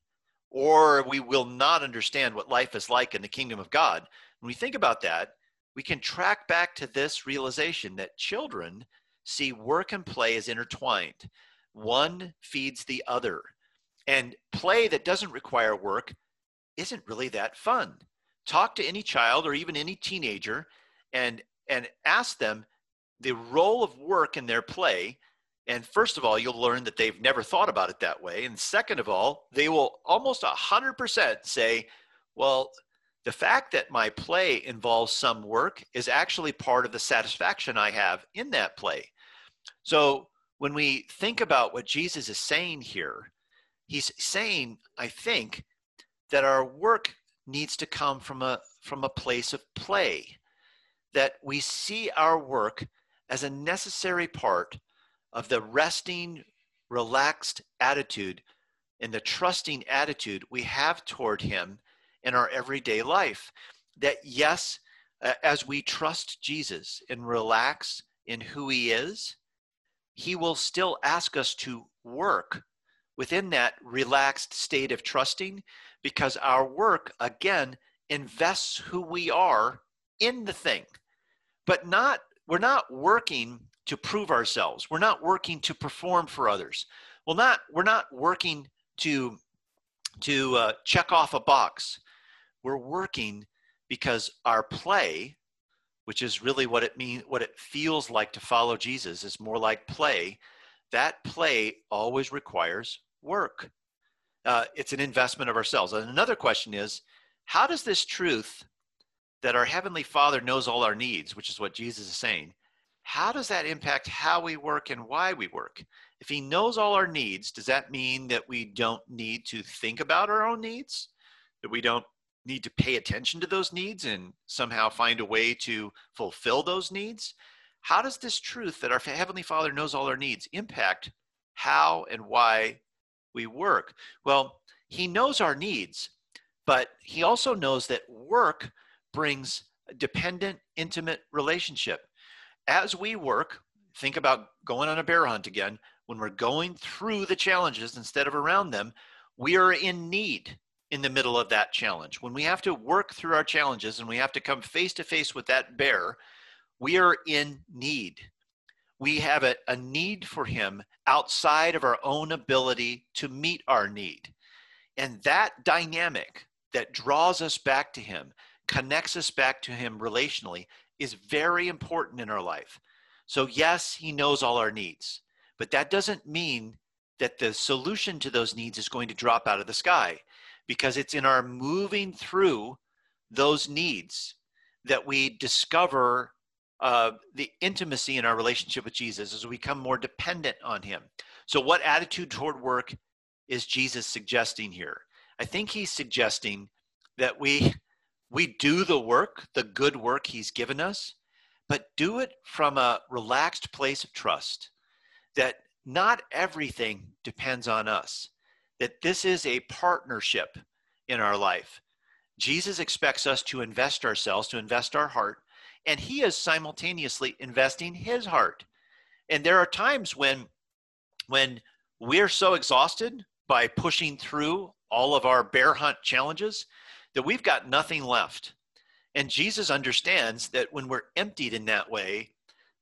or we will not understand what life is like in the kingdom of God, when we think about that, we can track back to this realization that children see work and play as intertwined. One feeds the other. And play that doesn't require work isn't really that fun. Talk to any child or even any teenager and and ask them the role of work in their play. And first of all, you'll learn that they've never thought about it that way. And second of all, they will almost 100% say, well, the fact that my play involves some work is actually part of the satisfaction I have in that play. So when we think about what Jesus is saying here, he's saying, I think, that our work needs to come from a from a place of play that we see our work as a necessary part of the resting relaxed attitude and the trusting attitude we have toward him in our everyday life that yes as we trust Jesus and relax in who he is he will still ask us to work within that relaxed state of trusting because our work, again, invests who we are in the thing. But not, we're not working to prove ourselves. We're not working to perform for others. Well, not, we're not working to, to uh, check off a box. We're working because our play, which is really what it means, what it feels like to follow Jesus, is more like play. That play always requires work. Uh, it's an investment of ourselves. And another question is how does this truth that our Heavenly Father knows all our needs, which is what Jesus is saying, how does that impact how we work and why we work? If He knows all our needs, does that mean that we don't need to think about our own needs? That we don't need to pay attention to those needs and somehow find a way to fulfill those needs? How does this truth that our Heavenly Father knows all our needs impact how and why we work? Well, he knows our needs, but he also knows that work brings dependent, intimate relationship. As we work, think about going on a bear hunt again. When we're going through the challenges instead of around them, we are in need in the middle of that challenge. When we have to work through our challenges and we have to come face to face with that bear, we are in need we have a, a need for him outside of our own ability to meet our need. And that dynamic that draws us back to him, connects us back to him relationally, is very important in our life. So, yes, he knows all our needs, but that doesn't mean that the solution to those needs is going to drop out of the sky because it's in our moving through those needs that we discover uh, the intimacy in our relationship with Jesus as we become more dependent on Him. So, what attitude toward work is Jesus suggesting here? I think He's suggesting that we we do the work, the good work He's given us, but do it from a relaxed place of trust. That not everything depends on us. That this is a partnership in our life. Jesus expects us to invest ourselves, to invest our heart and he is simultaneously investing his heart. And there are times when when we're so exhausted by pushing through all of our bear hunt challenges that we've got nothing left. And Jesus understands that when we're emptied in that way,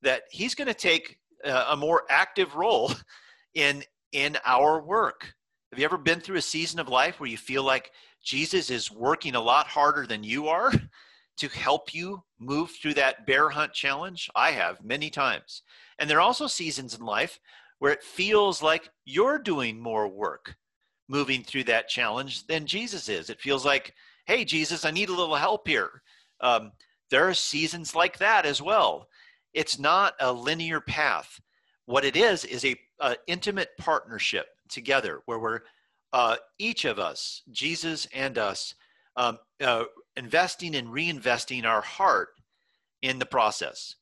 that he's going to take uh, a more active role *laughs* in in our work. Have you ever been through a season of life where you feel like Jesus is working a lot harder than you are? *laughs* to help you move through that bear hunt challenge? I have many times. And there are also seasons in life where it feels like you're doing more work moving through that challenge than Jesus is. It feels like, hey, Jesus, I need a little help here. Um, there are seasons like that as well. It's not a linear path. What it is is a, intimate partnership together where we're uh, each of us, Jesus and us, um, uh, investing and reinvesting our heart in the process.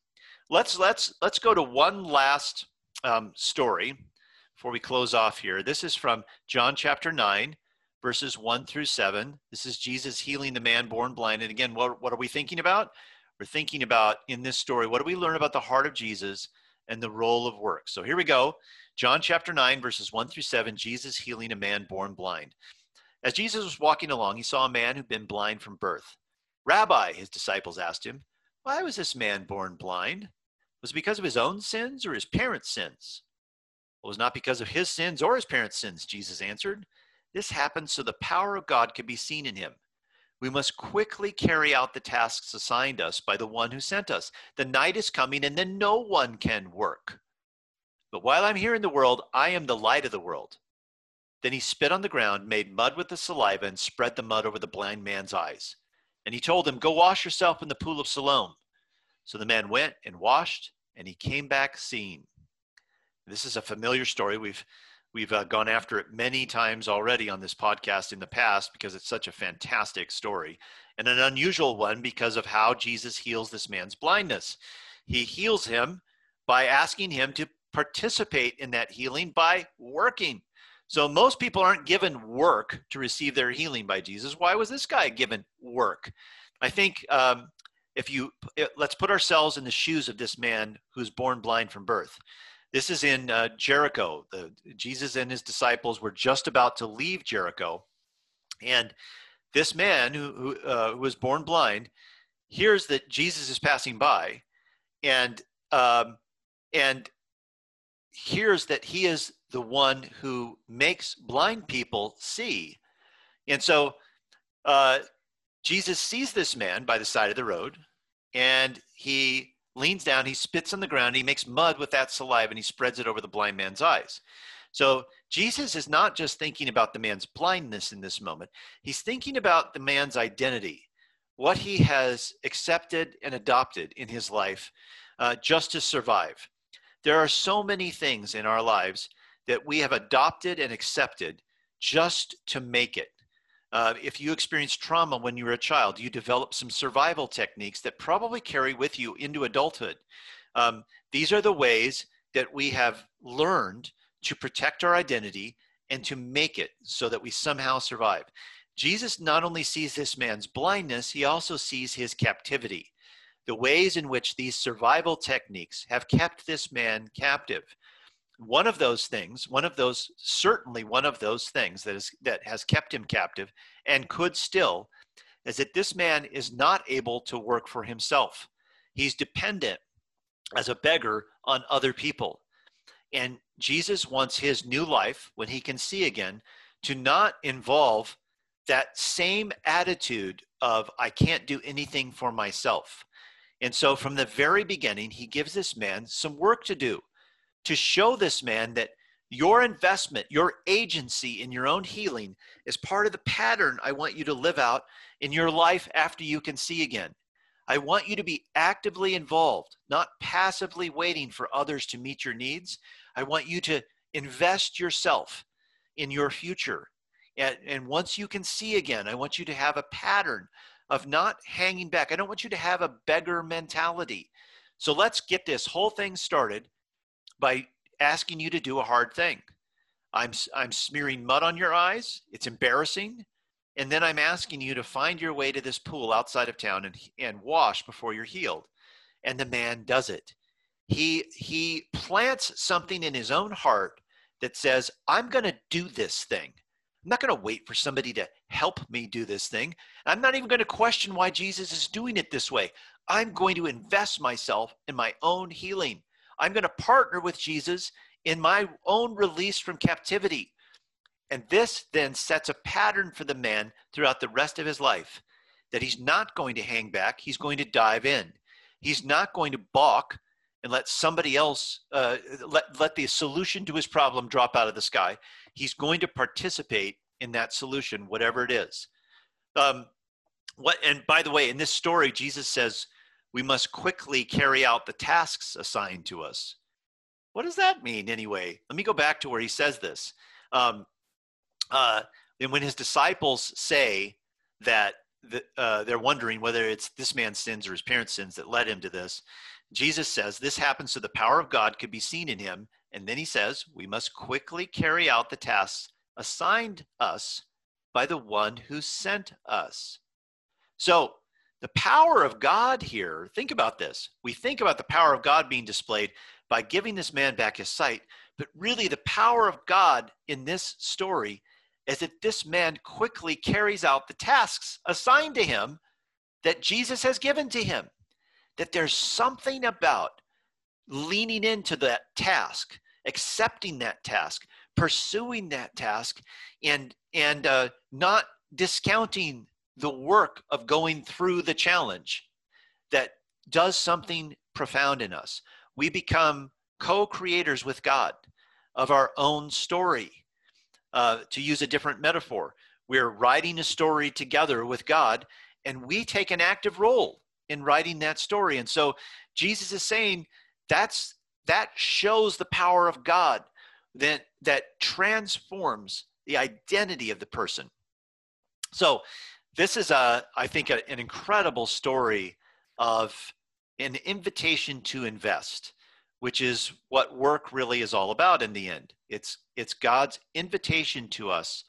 Let's let's let's go to one last um, story before we close off here. This is from John chapter nine, verses one through seven. This is Jesus healing the man born blind. And again, what what are we thinking about? We're thinking about in this story. What do we learn about the heart of Jesus and the role of work? So here we go. John chapter 9, verses 1 through 7, Jesus healing a man born blind. As Jesus was walking along, he saw a man who'd been blind from birth. Rabbi, his disciples asked him, why was this man born blind? Was it because of his own sins or his parents' sins? Well, it was not because of his sins or his parents' sins, Jesus answered. This happened so the power of God could be seen in him. We must quickly carry out the tasks assigned us by the one who sent us. The night is coming and then no one can work. But while I'm here in the world, I am the light of the world. Then he spit on the ground, made mud with the saliva, and spread the mud over the blind man's eyes. And he told him, Go wash yourself in the pool of Siloam. So the man went and washed, and he came back seeing. This is a familiar story. We've We've uh, gone after it many times already on this podcast in the past because it's such a fantastic story and an unusual one because of how Jesus heals this man's blindness. He heals him by asking him to participate in that healing by working. So most people aren't given work to receive their healing by Jesus. Why was this guy given work? I think um, if you let's put ourselves in the shoes of this man who's born blind from birth. This is in uh, Jericho. The, Jesus and his disciples were just about to leave Jericho, and this man who, who, uh, who was born blind hears that Jesus is passing by, and um, and hears that he is the one who makes blind people see, and so uh, Jesus sees this man by the side of the road, and he leans down, he spits on the ground, he makes mud with that saliva, and he spreads it over the blind man's eyes. So Jesus is not just thinking about the man's blindness in this moment, he's thinking about the man's identity, what he has accepted and adopted in his life uh, just to survive. There are so many things in our lives that we have adopted and accepted just to make it. Uh, if you experienced trauma when you were a child, you develop some survival techniques that probably carry with you into adulthood. Um, these are the ways that we have learned to protect our identity and to make it so that we somehow survive. Jesus not only sees this man's blindness, he also sees his captivity, the ways in which these survival techniques have kept this man captive. One of those things one of those certainly one of those things that is that has kept him captive and could still is that this man is not able to work for himself. He's dependent as a beggar on other people. And jesus wants his new life when he can see again to not involve that same attitude of i can't do anything for myself and so from the very beginning he gives this man some work to do to show this man that your investment, your agency in your own healing is part of the pattern I want you to live out in your life after you can see again. I want you to be actively involved, not passively waiting for others to meet your needs. I want you to invest yourself in your future. And, and once you can see again, I want you to have a pattern of not hanging back. I don't want you to have a beggar mentality. So let's get this whole thing started by asking you to do a hard thing. I'm, I'm smearing mud on your eyes. It's embarrassing. And then I'm asking you to find your way to this pool outside of town and, and wash before you're healed. And the man does it. He, he plants something in his own heart that says, I'm going to do this thing. I'm not going to wait for somebody to help me do this thing. I'm not even going to question why Jesus is doing it this way. I'm going to invest myself in my own healing. I'm going to partner with Jesus in my own release from captivity. And this then sets a pattern for the man throughout the rest of his life that he's not going to hang back, he's going to dive in. He's not going to balk and let somebody else uh, let, let the solution to his problem drop out of the sky. He's going to participate in that solution, whatever it is. Um, what, and by the way, in this story, Jesus says, we must quickly carry out the tasks assigned to us. What does that mean, anyway? Let me go back to where he says this. Um, uh, and when his disciples say that the, uh, they're wondering whether it's this man's sins or his parents' sins that led him to this, Jesus says this happens so the power of God could be seen in him. And then he says, we must quickly carry out the tasks assigned us by the one who sent us. So the power of God here, think about this. We think about the power of God being displayed by giving this man back his sight, but really the power of God in this story is that this man quickly carries out the tasks assigned to him that Jesus has given to him. That there's something about leaning into that task, accepting that task, pursuing that task, and and uh, not discounting the work of going through the challenge that does something profound in us. We become co creators with God of our own story. Uh, to use a different metaphor, we're writing a story together with God, and we take an active role in writing that story. And so Jesus is saying that's that shows the power of God that, that transforms the identity of the person. So, this is a, I think, a, an incredible story of an invitation to invest, which is what work really is all about in the end. It's it's God's invitation to us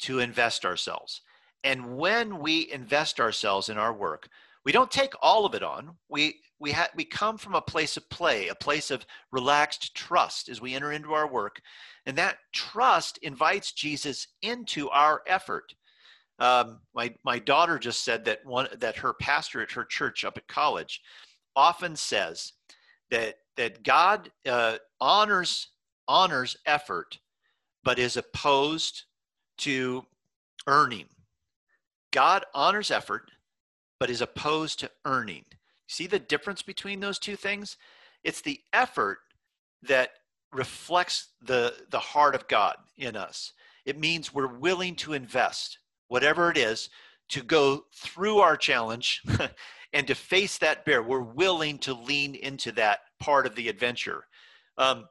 to invest ourselves. And when we invest ourselves in our work, we don't take all of it on. We we ha- we come from a place of play, a place of relaxed trust as we enter into our work, and that trust invites Jesus into our effort. Um, my my daughter just said that one that her pastor at her church up at college often says that that God uh, honors honors effort, but is opposed to earning. God honors effort, but is opposed to earning. See the difference between those two things? It's the effort that reflects the, the heart of God in us. It means we're willing to invest, whatever it is, to go through our challenge *laughs* and to face that bear. We're willing to lean into that part of the adventure. Um,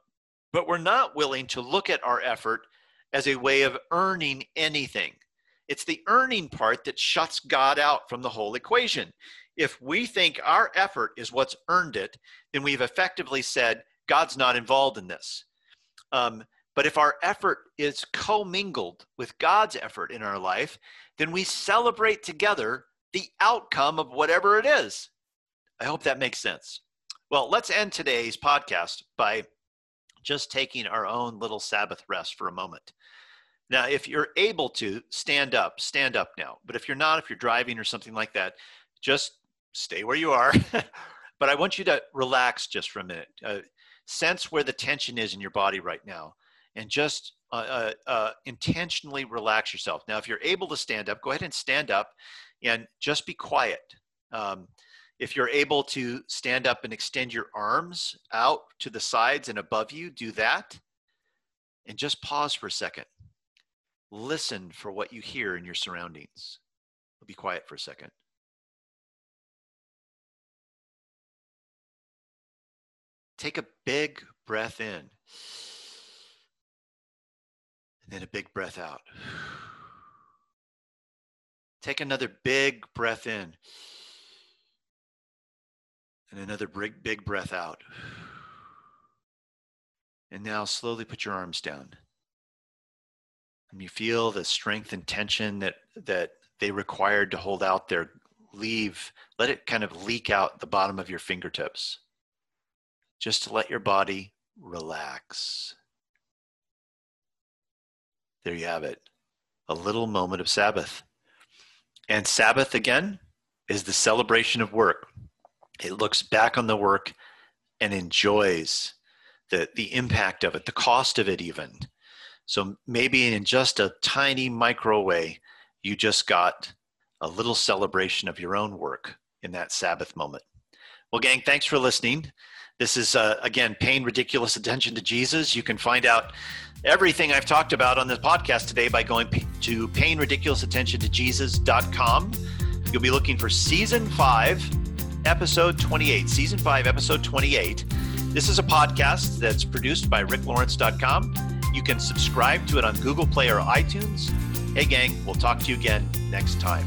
but we're not willing to look at our effort as a way of earning anything. It's the earning part that shuts God out from the whole equation. If we think our effort is what's earned it, then we've effectively said, God's not involved in this. Um, but if our effort is commingled with God's effort in our life, then we celebrate together the outcome of whatever it is. I hope that makes sense. Well, let's end today's podcast by just taking our own little Sabbath rest for a moment. Now, if you're able to stand up, stand up now. But if you're not, if you're driving or something like that, just stay where you are. *laughs* but I want you to relax just for a minute. Uh, sense where the tension is in your body right now and just uh, uh, uh, intentionally relax yourself. Now, if you're able to stand up, go ahead and stand up and just be quiet. Um, if you're able to stand up and extend your arms out to the sides and above you, do that. And just pause for a second. Listen for what you hear in your surroundings. Be quiet for a second. Take a big breath in, and then a big breath out. Take another big breath in, and another big, big breath out. And now slowly put your arms down you feel the strength and tension that that they required to hold out their leave let it kind of leak out the bottom of your fingertips. Just to let your body relax. There you have it. A little moment of sabbath. And sabbath again is the celebration of work. It looks back on the work and enjoys the the impact of it the cost of it even so maybe in just a tiny micro way, you just got a little celebration of your own work in that Sabbath moment. Well, gang, thanks for listening. This is, uh, again, paying ridiculous attention to Jesus. You can find out everything I've talked about on this podcast today by going to paying ridiculous attention to Jesus.com. You'll be looking for season five, episode 28. Season five, episode 28. This is a podcast that's produced by ricklawrence.com you can subscribe to it on Google Play or iTunes. Hey, gang, we'll talk to you again next time.